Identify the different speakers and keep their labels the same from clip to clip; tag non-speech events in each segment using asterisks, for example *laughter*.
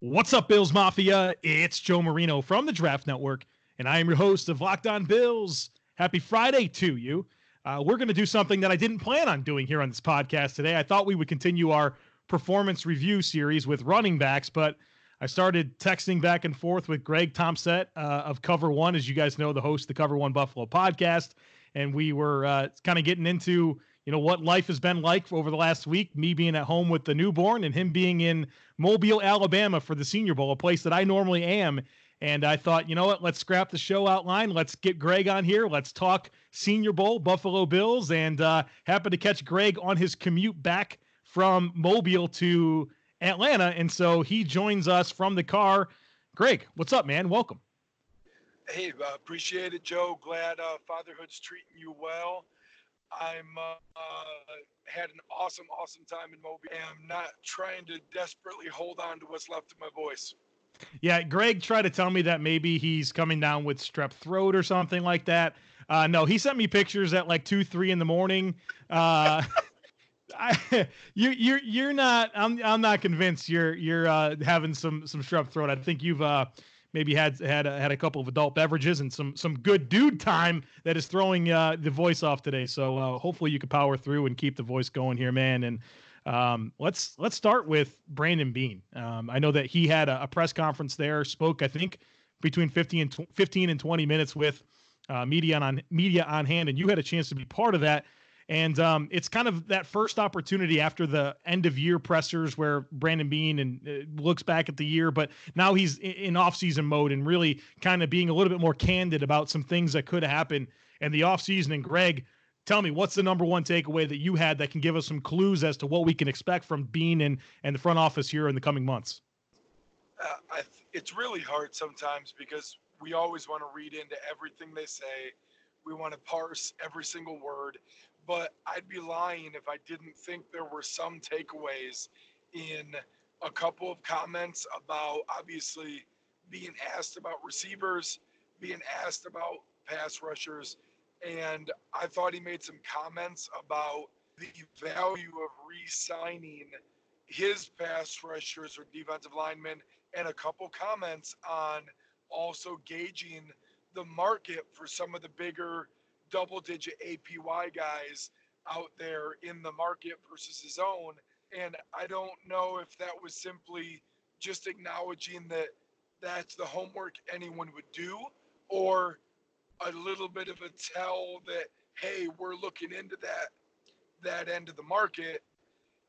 Speaker 1: What's up, Bills Mafia? It's Joe Marino from the Draft Network, and I am your host of Locked On Bills. Happy Friday to you. Uh, we're going to do something that I didn't plan on doing here on this podcast today. I thought we would continue our performance review series with running backs, but I started texting back and forth with Greg Thompson uh, of Cover One, as you guys know, the host of the Cover One Buffalo podcast, and we were uh, kind of getting into you know what life has been like over the last week me being at home with the newborn and him being in mobile alabama for the senior bowl a place that i normally am. And i thought you know what let's scrap the show outline let's get greg on here. Let's talk senior bowl buffalo bills. And uh happened to catch greg on his commute back from mobile to atlanta. And so he joins us from the car. Greg what's up man? Welcome.
Speaker 2: Hey uh, appreciate it joe. Glad uh, fatherhood's treating you well I'm uh, had an awesome, awesome time in Mobile. I'm not trying to desperately hold on to what's left of my voice.
Speaker 1: Yeah, Greg tried to tell me that maybe he's coming down with strep throat or something like that. Uh, no, he sent me pictures at like two, three in the morning. Uh, *laughs* I, you, you're you're not. I'm I'm not convinced you're you're uh, having some some strep throat. I think you've uh, maybe had had a, had a couple of adult beverages and some some good dude time that is throwing uh, the voice off today. So uh, hopefully you can power through and keep the voice going here, man. And um, let's let's start with Brandon Beane. Um, I know that he had a, a, press conference there, spoke I think between 15 and tw- 15 and 20 minutes with uh, media on media on hand, and you had a chance to be part of that. And um, it's kind of that first opportunity after the end of year pressers where Brandon Beane and uh, looks back at the year, but now he's in, offseason mode and really kind of being a little bit more candid about some things that could happen in the offseason. And Greg, tell me what's the number one takeaway that you had that can give us some clues as to what we can expect from Beane and, and the front office here in the coming months?
Speaker 2: Uh, it's really hard sometimes because we always want to read into everything they say. We want to parse every single word but I'd be lying if I didn't think there were some takeaways in a couple of comments about obviously being asked about receivers, being asked about pass rushers, and I thought he made some comments about the value of re-signing his pass rushers or defensive linemen, and a couple comments on also gauging the market for some of the bigger double digit APY guys out there in the market versus his own. And I don't know if that was simply just acknowledging that that's the homework anyone would do or a little bit of a tell that hey we're looking into that that end of the market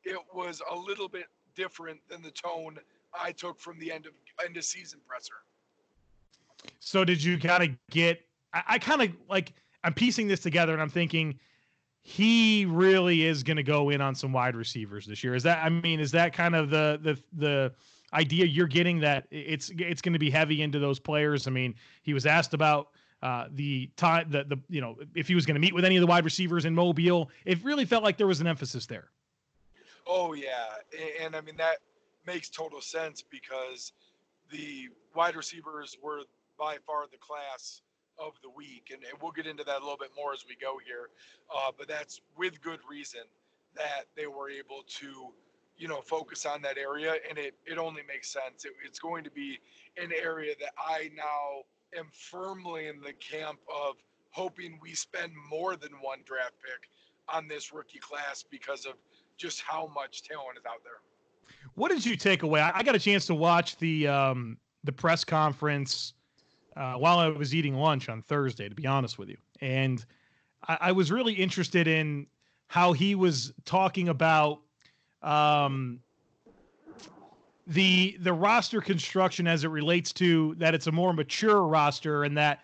Speaker 2: it was a little bit different than the tone i took from the end of end of season presser
Speaker 1: so did you kind of get i, I kind of like I'm piecing this together and I'm thinking he really is going to go in on some wide receivers this year. Is that I mean is that kind of the the the idea you're getting that it's it's going to be heavy into those players? I mean, he was asked about uh, the time the the you know if he was going to meet with any of the wide receivers in Mobile. It really felt like there was an emphasis there.
Speaker 2: Oh yeah, and, and I mean that makes total sense because the wide receivers were by far the class of the week, and, and we'll get into that a little bit more as we go here. Uh, but that's with good reason that they were able to, you know, focus on that area, and it it only makes sense. It, it's going to be an area that I now am firmly in the camp of hoping we spend more than one draft pick on this rookie class because of just how much talent is out there.
Speaker 1: What did you take away? I got a chance to watch the um, the press conference uh, while I was eating lunch on Thursday, to be honest with you. And I, I was really interested in how he was talking about um, the the roster construction as it relates to that it's a more mature roster and that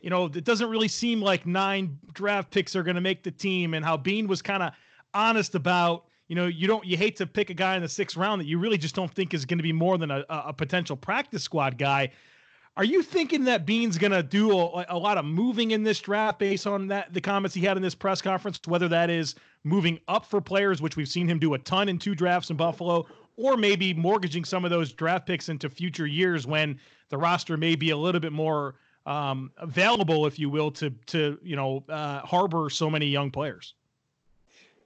Speaker 1: you know it doesn't really seem like nine draft picks are going to make the team and how Beane was kind of honest about you know you don't you hate to pick a guy in the sixth round that you really just don't think is going to be more than a, a potential practice squad guy are you thinking that Beane's going to do a, a, lot of moving in this draft based on that the comments he had in this press conference? Whether that is moving up for players, which we've seen him do a ton in two drafts in Buffalo, or maybe mortgaging some of those draft picks into future years when the roster may be a little bit more um, available, if you will, to to you know uh, harbor so many young players.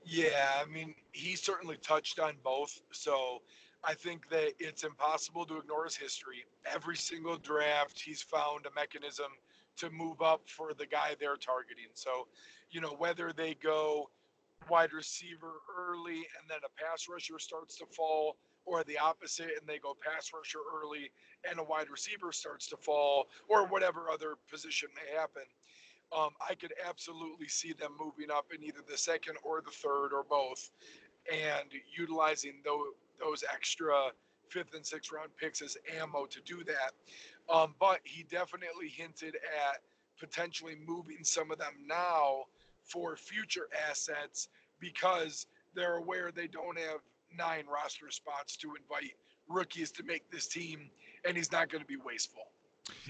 Speaker 2: Yeah, I mean he certainly touched on both. So I think that it's impossible to ignore his history. Every single draft, he's found a mechanism to move up for the guy they're targeting. So, you know, whether they go wide receiver early and then a pass rusher starts to fall, or the opposite and they go pass rusher early and a wide receiver starts to fall, or whatever other position may happen. Um, I could absolutely see them moving up in either the second or the third or both and utilizing those, those extra fifth and sixth round picks as ammo to do that. Um, but he definitely hinted at potentially moving some of them now for future assets because they're aware they don't have nine roster spots to invite rookies to make this team, and he's not going to be wasteful.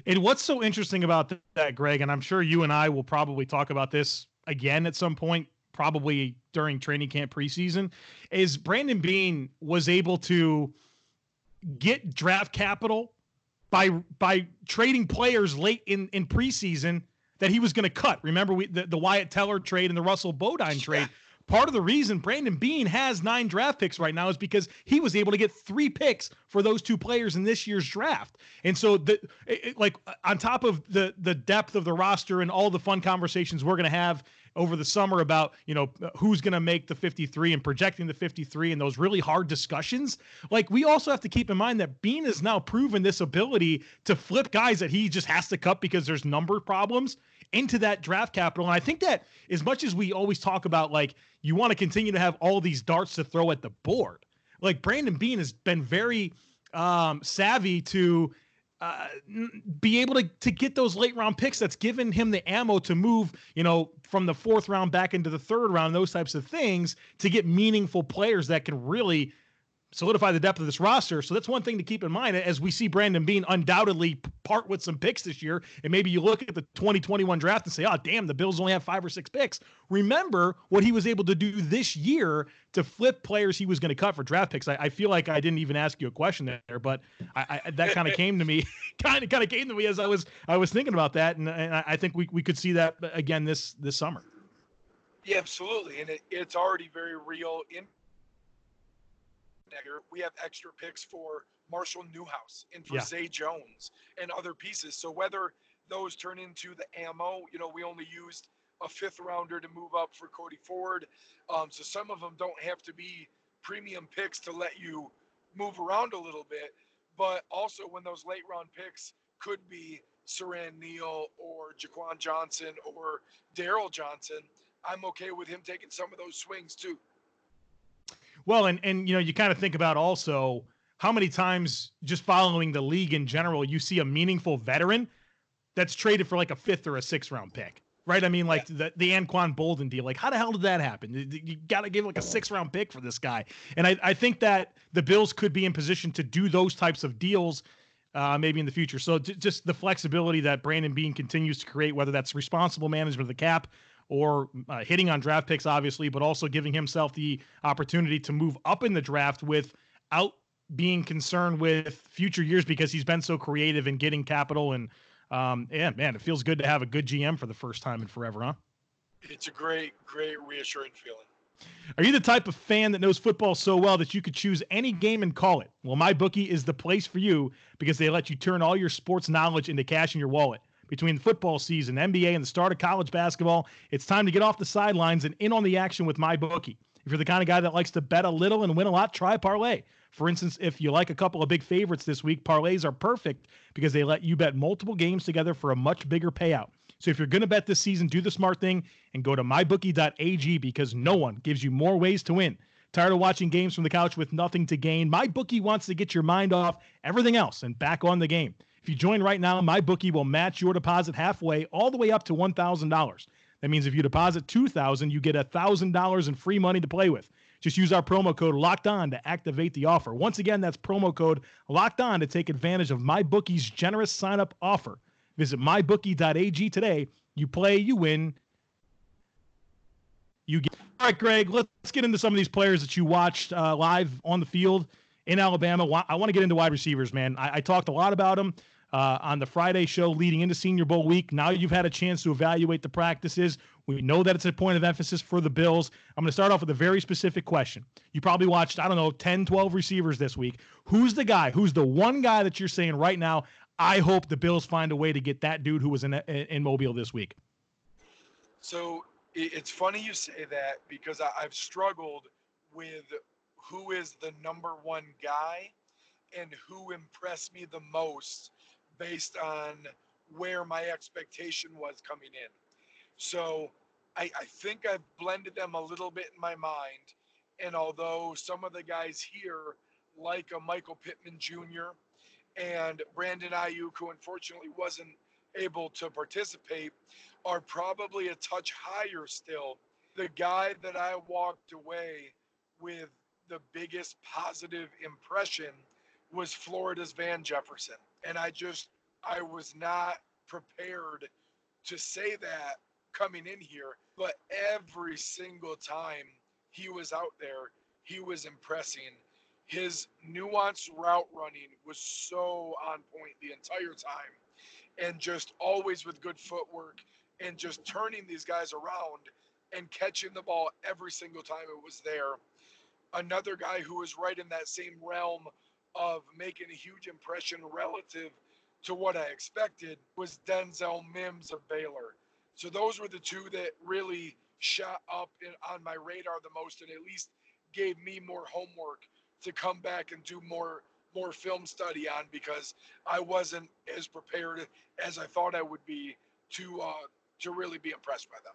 Speaker 1: And what's so interesting about that, Greg, and I'm sure you and I will probably talk about this again at some point, probably during training camp preseason, is Brandon Beane was able to get draft capital by by trading players late in in preseason that he was going to cut. Remember we the, the Wyatt Teller trade and the Russell Bodine trade. Part of the reason Brandon Beane has nine draft picks right now is because he was able to get three picks for those two players in this year's draft. And so, the it, like on top of the the depth of the roster and all the fun conversations we're going to have over the summer about you know who's going to make the 53 and projecting the 53 and those really hard discussions. Like we also have to keep in mind that beane has now proven this ability to flip guys that he just has to cut because there's number problems into that draft capital. And i think that as much as we always talk about like you want to continue to have all these darts to throw at the board like brandon beane has been very um, savvy to uh, be able to to get those late round picks that's given him the ammo to move, you know, from the fourth round back into the third round, those types of things to get meaningful players that can really solidify the depth of this roster. So that's one thing to keep in mind as we see Brandon Beane undoubtedly part with some picks this year. And maybe you look at the 2021 draft and say, oh, damn, the Bills only have five or six picks. Remember what he was able to do this year to flip players he was going to cut for draft picks. I, I, feel like I didn't even ask you a question there, but I, I, that kind of came to me, kind of kind of came to me as I was I was thinking about that, and, and I think we, we could see that again this this summer.
Speaker 2: Yeah, absolutely, and it, it's already very real in we have extra picks for Marshall Newhouse and for yeah. Zay Jones and other pieces. So whether those turn into the ammo, you know, we only used a fifth rounder to move up for Cody Ford. Um, so some of them don't have to be premium picks to let you move around a little bit. But also when those late round picks could be Siran Neal or Jaquan Johnson or Darryl Johnson, I'm okay with him taking some of those swings too.
Speaker 1: Well, and and you know, you kind of think about also how many times just following the league in general, you see a meaningful veteran that's traded for like a fifth or a sixth round pick. Right. I mean, like yeah. the, the Anquan Boldin deal. Like, how the hell did that happen? You got to give like a six round pick for this guy. And I, I think that the Bills could be in position to do those types of deals uh, maybe in the future. So just the flexibility that Brandon Beane continues to create, whether that's responsible management of the cap or uh, hitting on draft picks, obviously, but also giving himself the opportunity to move up in the draft without being concerned with future years because he's been so creative in getting capital. And um, yeah, man, it feels good to have a good GM for the first time in forever, huh?
Speaker 2: It's a great, great reassuring feeling.
Speaker 1: Are you the type of fan that knows football so well that you could choose any game and call it? Well, my bookie is the place for you because they let you turn all your sports knowledge into cash in your wallet between the football season, NBA, and the start of college basketball. It's time to get off the sidelines and in on the action with MyBookie. If you're the kind of guy that likes to bet a little and win a lot, try parlay. For instance, if you like a couple of big favorites this week, parlays are perfect because they let you bet multiple games together for a much bigger payout. So if you're going to bet this season, do the smart thing and go to mybookie.ag because no one gives you more ways to win. Tired of watching games from the couch with nothing to gain? MyBookie wants to get your mind off everything else and back on the game. If you join right now, my bookie will match your deposit halfway, all the way up to $1,000. That means if you deposit 2,000, you get $1,000 in free money to play with. Just use our promo code locked on to activate the offer. Once again, that's promo code locked on to take advantage of my bookie's generous sign up offer. Visit mybookie.ag today. You play, you win, you get. All right, Greg, let's get into some of these players that you watched uh, live on the field in Alabama. I want to get into wide receivers, man. I, I talked a lot about them uh, on the Friday show leading into Senior Bowl week. Now you've had a chance to evaluate the practices. We know that it's a point of emphasis for the Bills. I'm going to start off with a very specific question. You probably watched, I don't know, 10, 12 receivers this week. Who's the guy? Who's the one guy that you're saying right now? I hope the Bills find a way to get that dude who was in in Mobile this week.
Speaker 2: So it's funny you say that because I've struggled with who is the number one guy and who impressed me the most based on where my expectation was coming in. So I, I think I've blended them a little bit in my mind. And although some of the guys here, like a Michael Pittman Jr. and Brandon Aiyuk, who unfortunately wasn't able to participate, are probably a touch higher still. The guy that I walked away with the biggest positive impression was Florida's Van Jefferson. And I just, I was not prepared to say that coming in here, but every single time he was out there, he was impressing. His nuanced route running was so on point the entire time and just always with good footwork and just turning these guys around and catching the ball every single time it was there. Another guy who was right in that same realm of making a huge impression relative to what I expected was Denzel Mims of Baylor. So those were the two that really shot up in, on my radar the most and at least gave me more homework to come back and do more more film study on because I wasn't as prepared as I thought I would be to uh, to really be impressed by them.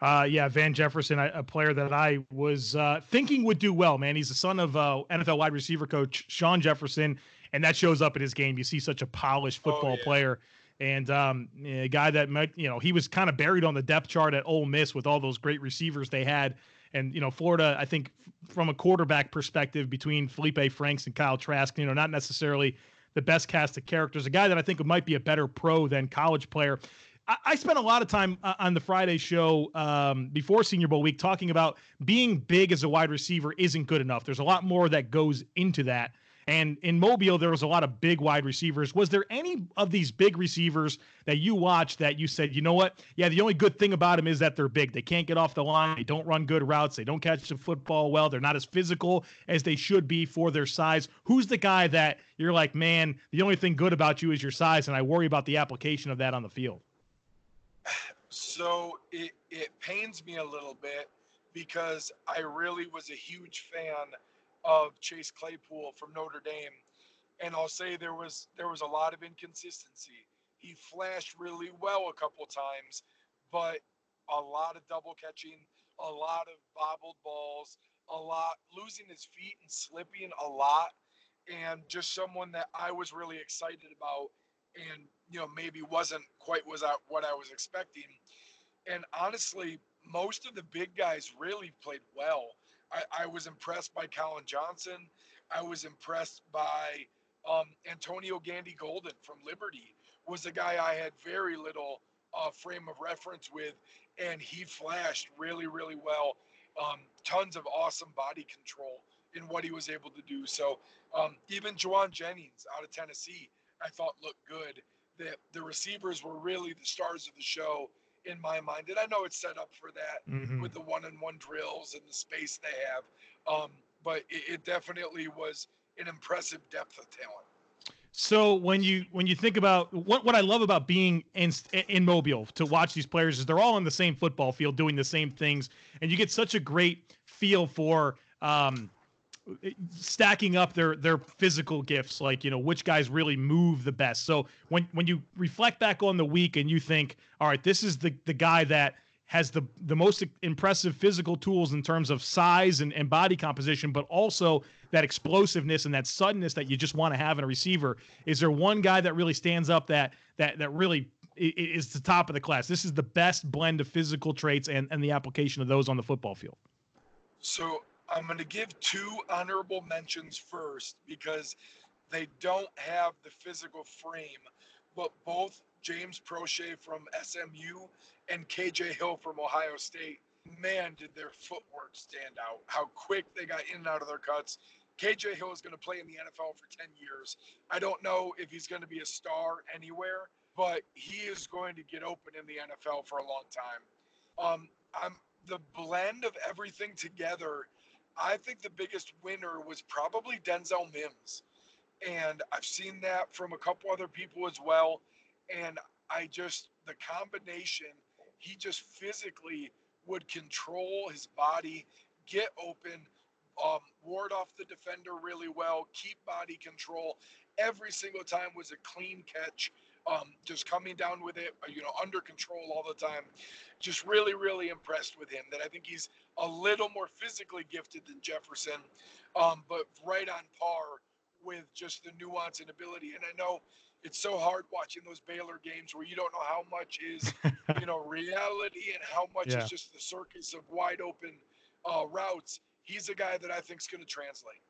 Speaker 1: Uh, yeah, Van Jefferson, a, a player that I was uh, thinking would do well. Man, he's the son of uh, NFL wide receiver coach Shawn Jefferson, and that shows up in his game. You see such a polished oh, football oh, yeah. player, and um, a guy that might, you know, he was kind of buried on the depth chart at Ole Miss with all those great receivers they had. And you know, Florida, I think, from a quarterback perspective, between Felipe Franks and Kyle Trask, you know, not necessarily the best cast of characters. A guy that I think might be a better pro than college player. I, I spent a lot of time uh, on the Friday show um, before Senior Bowl week talking about being big as a wide receiver isn't good enough. There's a lot more that goes into that. And in Mobile, there was a lot of big wide receivers. Was there any of these big receivers that you watched that you said, you know what? Yeah, the only good thing about them is that they're big. They can't get off the line. They don't run good routes. They don't catch the football well. They're not as physical as they should be for their size. Who's the guy that you're like, man, the only thing good about you is your size, and I worry about the application of that on the field?
Speaker 2: So it, it pains me a little bit because I really was a huge fan of Chase Claypool from Notre Dame. And I'll say there was there was a lot of inconsistency. He flashed really well a couple times, but a lot of double catching, a lot of bobbled balls, a lot losing his feet and slipping a lot, and just someone that I was really excited about and you know maybe wasn't quite was what I was expecting. And honestly, most of the big guys really played well. I, I was impressed by Collin Johnson. I was impressed by um, Antonio Gandy Golden from Liberty. Was a guy I had very little uh, frame of reference with, and he flashed really, really well. Um, tons of awesome body control in what he was able to do. So um, even Jauan Jennings out of Tennessee, I thought looked good. That the receivers were really the stars of the show in my mind. And I know it's set up for that mm-hmm. with the one on one drills and the space they have. Um, but it, it definitely was an impressive depth of talent.
Speaker 1: So when you when you think about what what I love about being in in Mobile to watch these players is they're all on the same football field doing the same things, and you get such a great feel for um, stacking up their their physical gifts like you know which guys really move the best. So when when you reflect back on the week and you think all right this is the the guy that has the the most impressive physical tools in terms of size and, and body composition but also that explosiveness and that suddenness that you just want to have in a receiver is there one guy that really stands up that that that really is the top of the class? This is the best blend of physical traits and and the application of those on the football field.
Speaker 2: So I'm going to give two honorable mentions first because they don't have the physical frame, but both James Proche from SMU and KJ Hill from Ohio State, man, did their footwork stand out. How quick they got in and out of their cuts, KJ Hill is going to play in the NFL for 10 years. I don't know if he's going to be a star anywhere, but he is going to get open in the NFL for a long time. Um, I'm the blend of everything together. I think the biggest winner was probably Denzel Mims. And I've seen that from a couple other people as well. And I just, the combination, he just physically would control his body, get open, um, ward off the defender really well, keep body control. Every single time was a clean catch. Um, just coming down with it, you know, under control all the time. Just really, really impressed with him. That I think he's a little more physically gifted than Jefferson, um, but right on par with just the nuance and ability. And I know it's so hard watching those Baylor games where you don't know how much is, *laughs* you know, reality and how much yeah. is just the circus of wide open uh, routes. He's a guy that I think is going to translate.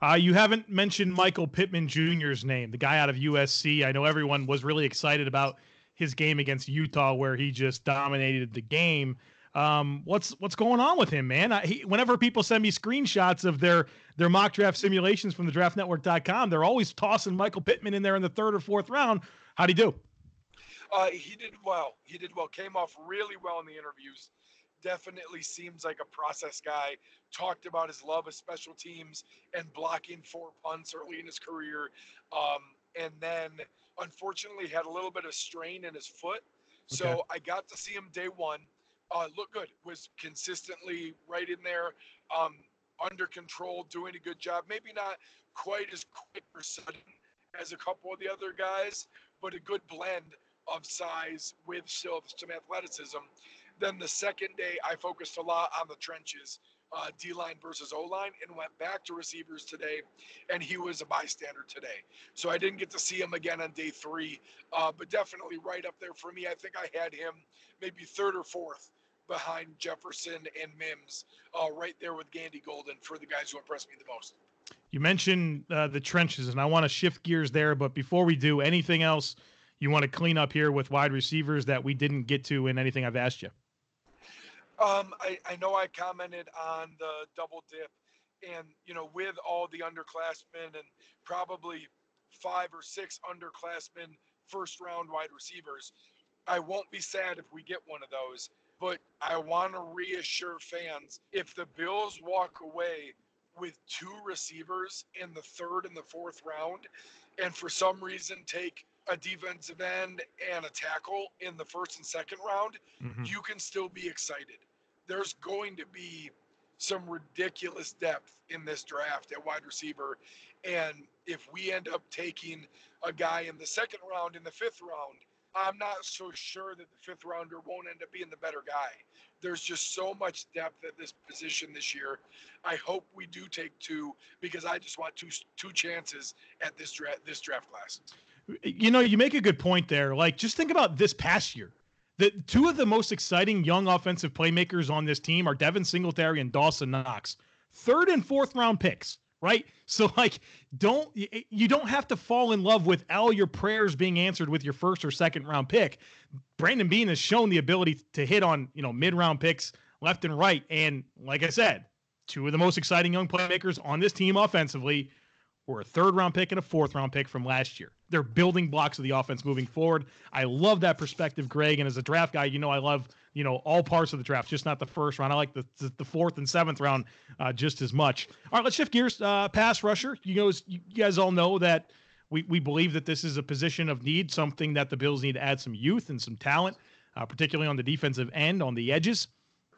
Speaker 1: Uh, you haven't mentioned Michael Pittman Jr.'s name, the guy out of USC. I know everyone was really excited about his game against Utah, where he just dominated the game. Um, what's what's going on with him, man? I, he, whenever people send me screenshots of their their mock draft simulations from the DraftNetwork.com, they're always tossing Michael Pittman in there in the third or fourth round. How'd he do?
Speaker 2: Uh, he did well. He did well. Came off really well in the interviews definitely seems like a process guy. Talked about his love of special teams and blocking four punts early in his career. Um, and then unfortunately had a little bit of strain in his foot. So okay. I got to see him day one. Uh, look good, was consistently right in there, um, under control, doing a good job. Maybe not quite as quick or sudden as a couple of the other guys, but a good blend of size with still some athleticism. Then the second day, I focused a lot on the trenches, uh, D line versus O line, and went back to receivers today. And he was a bystander today. So I didn't get to see him again on day three, uh, but definitely right up there for me. I think I had him maybe third or fourth behind Jefferson and Mims, uh, right there with Gandy Golden for the guys who impressed me the most.
Speaker 1: You mentioned uh, the trenches, and I want to shift gears there. But before we do, anything else you want to clean up here with wide receivers that we didn't get to in anything I've asked you?
Speaker 2: Um, I, I know I commented on the double dip, and you know, with all the underclassmen and probably five or six underclassmen first round wide receivers, I won't be sad if we get one of those. But I want to reassure fans if the Bills walk away with two receivers in the third and the fourth round, and for some reason take a defensive end and a tackle in the first and second round, mm-hmm. you can still be excited there's going to be some ridiculous depth in this draft at wide receiver. And if we end up taking a guy in the second round, in the fifth round, I'm not so sure that the fifth rounder won't end up being the better guy. There's just so much depth at this position this year. I hope we do take two because I just want two two chances at this draft this draft class.
Speaker 1: You know, you make a good point there. Like, just think about this past year the two of the most exciting young offensive playmakers on this team are Devin Singletary and Dawson Knox. Third and fourth round picks, right? *laughs* So like don't you don't have to fall in love with all your prayers being answered with your first or second round pick. Brandon Beane has shown the ability to hit on, you know, mid-round picks left and right and like I said, two of the most exciting young playmakers on this team offensively or a third round pick and a fourth round pick from last year. They're building blocks of the offense moving forward. I love that perspective, Greg. And as a draft guy, you know I love you know all parts of the draft, just not the first round. I like the the fourth and seventh round uh, just as much. All right, let's shift gears. Uh, pass rusher. You guys, you guys all know that we we believe that this is a position of need, something that the Bills need to add some youth and some talent, uh, particularly on the defensive end, on the edges.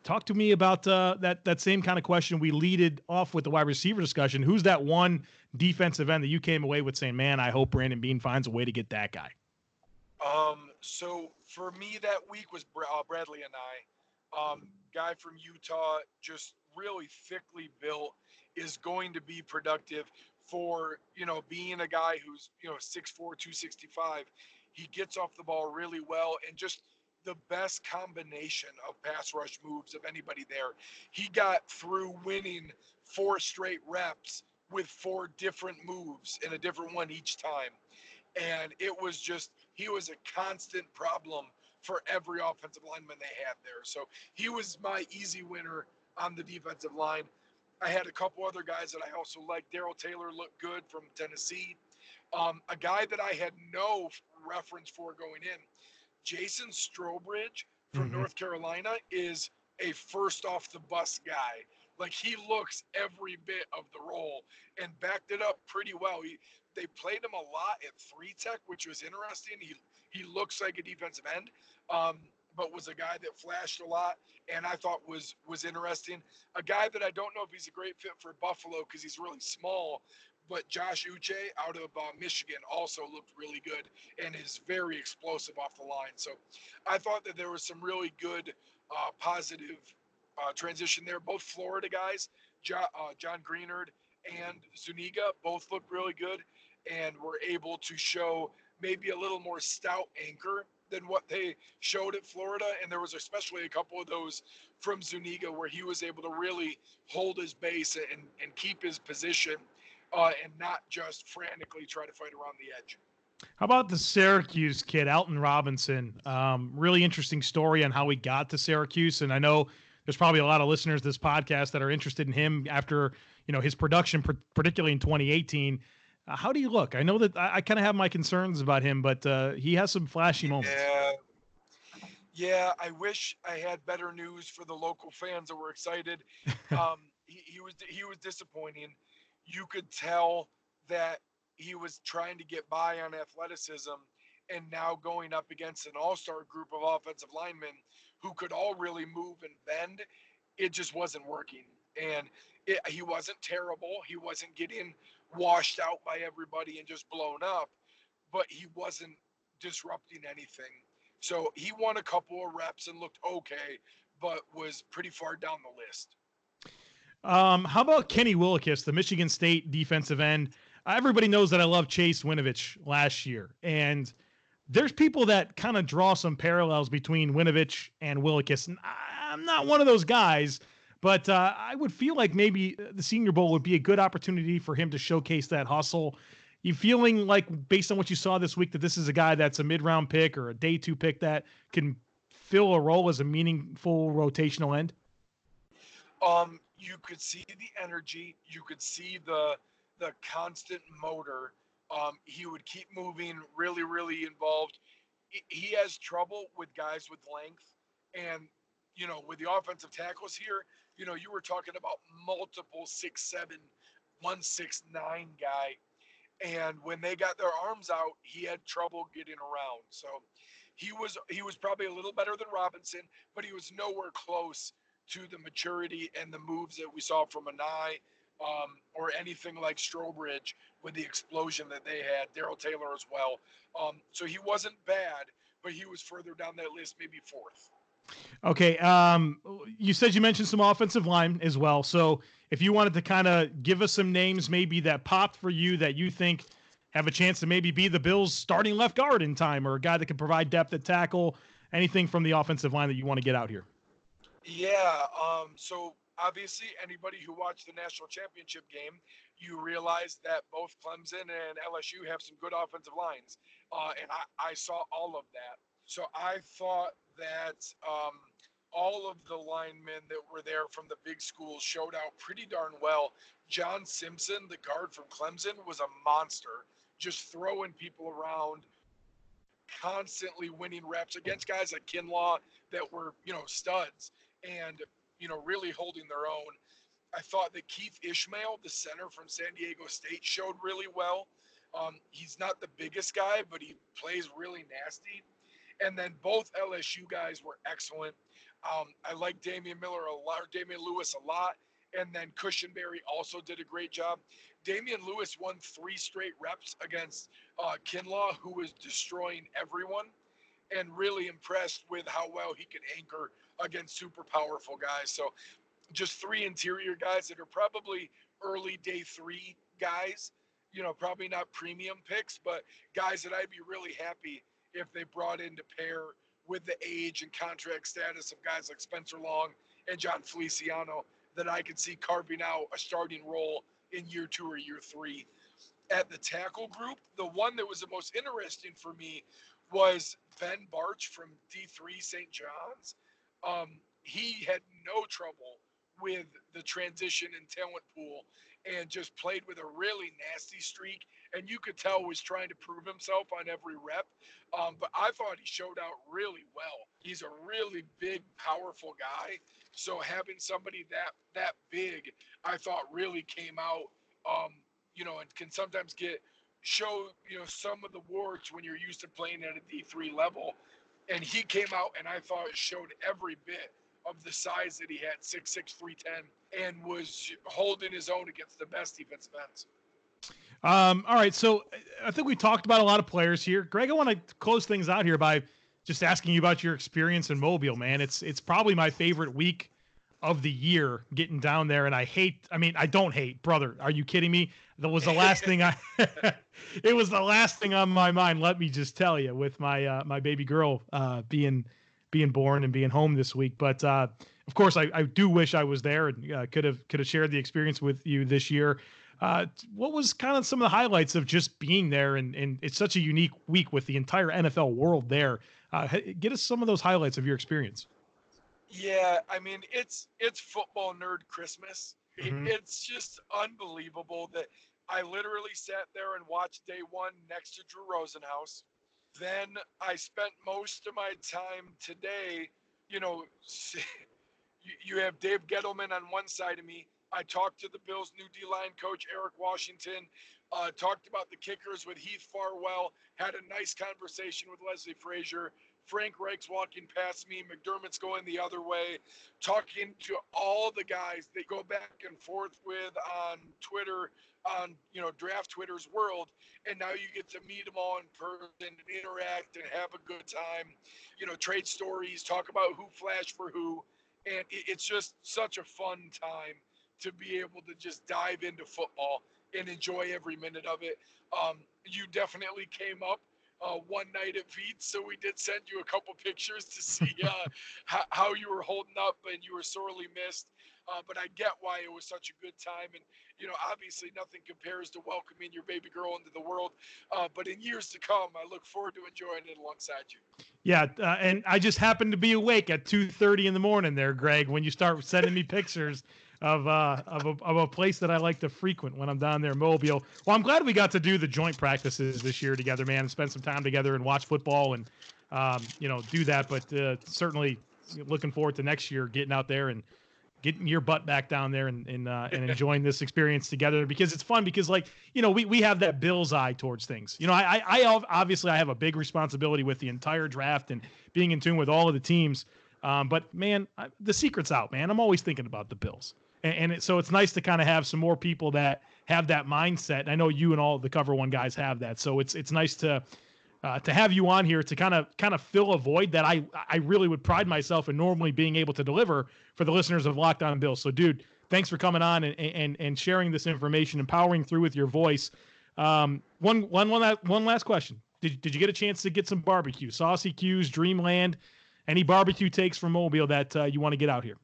Speaker 1: Talk to me about uh, that that same kind of question we leaded off with the wide receiver discussion. Who's that one defensive end that you came away with saying, "Man, I hope Brandon Beane finds a way to get that guy"?
Speaker 2: Um, so for me, that week was uh, and I. um, guy from Utah, just really thickly built, is going to be productive for you know being a guy who's you know 6'4", 265. He gets off the ball really well and just the best combination of pass rush moves of anybody there. He got through winning four straight reps with four different moves and a different one each time. And it was just, he was a constant problem for every offensive lineman they had there. So he was my easy winner on the defensive line. I had a couple other guys that I also like. Darrell Taylor looked good from Tennessee. Um, a guy that I had no reference for going in, Jason Strowbridge from mm-hmm. North Carolina, is a first off the bus guy. Like he looks every bit of the role and backed it up pretty well. He, they played him a lot at three tech, which was interesting. He he looks like a defensive end, um, but was a guy that flashed a lot, and I thought was was interesting. A guy that I don't know if he's a great fit for Buffalo because he's really small, but Josh Uche out of uh, Michigan also looked really good and is very explosive off the line. So I thought that there was some really good uh, positive uh, transition there. Both Florida guys, jo- uh, John Greenard and Zuniga, both looked really good and were able to show maybe a little more stout anchor than what they showed at Florida. And there was especially a couple of those from Zuniga where he was able to really hold his base and, and keep his position uh, and not just frantically try to fight around the edge.
Speaker 1: How about the Syracuse kid, Alton Robinson? Um, really interesting story on how he got to Syracuse, and I know there's probably a lot of listeners to this podcast that are interested in him after you know his production, particularly in 2018. Uh, how do you look? I know that I, I kind of have my concerns about him, but uh, he has some flashy moments.
Speaker 2: Yeah, yeah. I wish I had better news for the local fans that were excited. *laughs* Um, he, he was he was disappointing you could tell that he was trying to get by on athleticism and now going up against an all-star group of offensive linemen who could all really move and bend. It just wasn't working. And it, he wasn't terrible. He wasn't getting washed out by everybody and just blown up but he wasn't disrupting anything. So he won a couple of reps and looked okay but was pretty far down the list
Speaker 1: um, how about Kenny Willekes, the Michigan State defensive end? Everybody knows that I love Chase Winovich last year, and there's people that kind of draw some parallels between Winovich and Willekes. And I'm not one of those guys, but uh, I would feel like maybe the Senior Bowl would be a good opportunity for him to showcase that hustle. You feeling like, based on what you saw this week, that this is a guy that's a mid-round pick or a day two pick that can fill a role as a meaningful rotational end?
Speaker 2: Um, you could see the energy, you could see the the constant motor. Um, he would keep moving, really, really involved. He has trouble with guys with length, and you know, with the offensive tackles here, you know, you were talking about multiple six seven, one six nine guy, and when they got their arms out, he had trouble getting around. So he was he was probably a little better than Robinson, but he was nowhere close to the maturity and the moves that we saw from Anae um, or anything like Strowbridge with the explosion that they had, Darrell Taylor as well. Um, so he wasn't bad, but he was further down that list, maybe fourth.
Speaker 1: Okay. Um, you said you mentioned some offensive line as well. So if you wanted to kind of give us some names, maybe that popped for you that you think have a chance to maybe be the Bills' starting left guard in time, or a guy that can provide depth at tackle, anything from the offensive line that you want to get out here.
Speaker 2: Yeah. Um, so obviously, anybody who watched the national championship game, you realize that both Clemson and LSU have some good offensive lines, uh, and I, I, saw all of that. So I thought that um, all of the linemen that were there from the big schools showed out pretty darn well. John Simpson, the guard from Clemson, was a monster, just throwing people around, constantly winning reps against guys like Kinlaw that were, you know, studs and you know really holding their own. I thought that Keith Ismael, the center from San Diego State, showed really well. Um, he's not the biggest guy, but he plays really nasty. And then both LSU guys were excellent. Um, I like Damian Miller a lot, or Damien Lewis a lot. And then Cushenberry also did a great job. Damien Lewis won three straight reps against uh, Kinlaw, who was destroying everyone, and really impressed with how well he could anchor against super powerful guys. So just three interior guys that are probably early day three guys, you know, probably not premium picks, but guys that I'd be really happy if they brought in to pair with the age and contract status of guys like Spencer Long and Jon Feliciano that I could see carving out a starting role in year two or year three. At the tackle group, the one that was the most interesting for me was Ben Bartch from D3 St. John's. Um, he had no trouble with the transition and talent pool and just played with a really nasty streak. And you could tell was trying to prove himself on every rep. Um, but I thought he showed out really well. He's a really big, powerful guy. So having somebody that that big, I thought really came out. Um, you know, and can sometimes get show you know some of the warts when you're used to playing at a D3 level. And he came out and I thought showed every bit of the size that he had, 6'6", 310, and was holding his own against the best defensive ends.
Speaker 1: Um, all right, so I think we talked about a lot of players here. Greg, I want to close things out here by just asking you about your experience in Mobile, man. It's it's probably my favorite week of the year getting down there, and I hate. I mean, I don't hate, brother. Are you kidding me? That was the last thing I. *laughs* it was the last thing on my mind. Let me just tell you, with my uh, my baby girl uh, being being born and being home this week. But uh, of course, I, I do wish I was there and uh, could have could have shared the experience with you this year. Uh, what was kind of some of the highlights of just being there? And, and it's such a unique week with the entire NFL world there. Uh, get us some of those highlights of your experience.
Speaker 2: Yeah, I mean it's it's football nerd Christmas. Mm-hmm. It's just unbelievable that I literally sat there and watched day one next to Drew Rosenhaus. Then I spent most of my time today, you know, *laughs* you have Dave Gettleman on one side of me. I talked to the Bills' new D line coach, Eric Washington, uh, talked about the kickers with Heath Farwell, had a nice conversation with Leslie Frazier. Frank Reich's walking past me, McDermott's going the other way, talking to all the guys they go back and forth with on Twitter, on you know draft Twitter's world, and now you get to meet them all in person and interact and have a good time. You know, trade stories, talk about who flashed for who, and it's just such a fun time to be able to just dive into football and enjoy every minute of it. Um, you definitely came up uh, one night at Veets, so we did send you a couple pictures to see uh, *laughs* how, how, you were holding up, and you were sorely missed. Uh, but I get why it was such a good time, and you know, obviously nothing compares to welcoming your baby girl into the world. Uh, but in years to come, I look forward to enjoying it alongside you.
Speaker 1: Yeah, uh, and I just happened to be awake at two thirty in the morning there, Greg, when you start sending me pictures of uh of a, of a place that I like to frequent when I'm down there, Mobile. Well, I'm glad we got to do the joint practices this year together, man, and spend some time together and watch football and um, you know do that. But uh, certainly looking forward to next year getting out there and getting your butt back down there and and, uh, and *laughs* enjoying this experience together because it's fun because like you know we, we have that Bill's eye towards things. You know, I I obviously I have a big responsibility with the entire draft and being in tune with all of the teams. Um, but man, I, the secret's out, man. I'm always thinking about the Bills and, and it, so it's nice to kind of have some more people that have that mindset. And I know you and all the Cover One guys have that, so it's it's nice to uh, to have you on here to kind of kind of fill a void that I I really would pride myself in normally being able to deliver for the listeners of Locked On Bills. So, dude, thanks for coming on and and and sharing this information, empowering through with your voice. Um, one one one one last question. Did did you get a chance to get some barbecue, saucy Q's, Dreamland? Any barbecue takes from Mobile that uh, you want to get out here?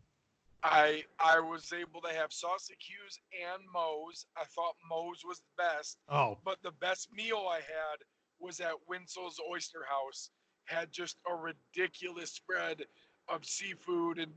Speaker 2: I I was able to have Saucy Q's and Moe's. I thought Moe's was the best.
Speaker 1: Oh.
Speaker 2: But the best meal I had was at Wintzell's Oyster House. Had just a ridiculous spread of seafood and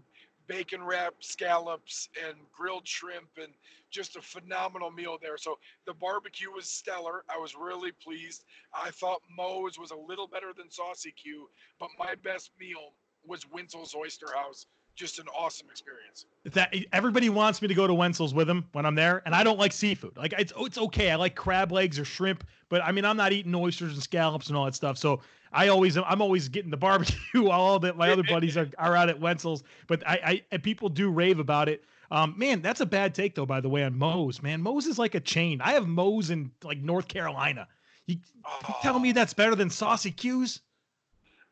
Speaker 2: bacon wrapped scallops and grilled shrimp and just a phenomenal meal there. So the barbecue was stellar. I was really pleased. I thought Moe's was a little better than Saucy Q, but my best meal was Wintzell's Oyster House just an awesome experience.
Speaker 1: That everybody wants me to go to Wintzell's with them when I'm there, and I don't like seafood. Like it's it's okay. I like crab legs or shrimp, but I mean I'm not eating oysters and scallops and all that stuff. So I always I'm always getting the barbecue. *laughs* all that my other buddies are, are out at Wintzell's. but I, I people do rave about it. Um, man, that's a bad take though. By the way, on Moe's, man, Moe's is like a chain. I have Moe's in like North Carolina. You, oh. you telling me that's better than Saucy Q's?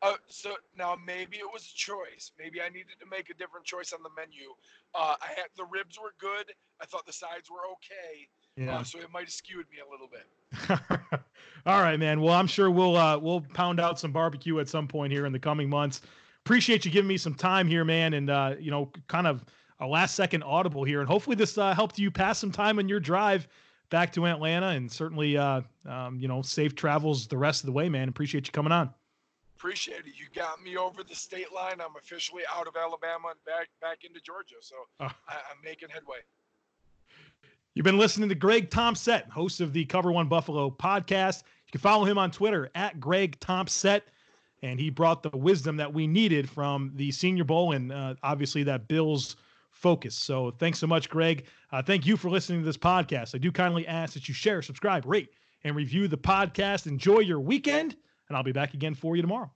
Speaker 2: Uh, so now maybe it was a choice. Maybe I needed to make a different choice on the menu. Uh, I had the ribs were good. I thought the sides were okay. Yeah. Uh, so it might have skewed me a little bit. *laughs*
Speaker 1: All right, man. Well, I'm sure we'll uh, we'll pound out some barbecue at some point here in the coming months. Appreciate you giving me some time here, man, and uh, you know, kind of a last second audible here, and hopefully this uh, helped you pass some time on your drive back to Atlanta, and certainly, uh, um, you know, safe travels the rest of the way, man. Appreciate you coming on.
Speaker 2: Appreciate it. You got me over the state line. I'm officially out of Alabama and back back into Georgia. So oh. I, I'm making headway.
Speaker 1: You've been listening to Greg Thompson, host of the Cover One Buffalo podcast. You can follow him on Twitter at Greg Thompson. And he brought the wisdom that we needed from the Senior Bowl and uh, obviously that Bills focus. So thanks so much, Greg. Uh, thank you for listening to this podcast. I do kindly ask that you share, subscribe, rate, and review the podcast. Enjoy your weekend, and I'll be back again for you tomorrow.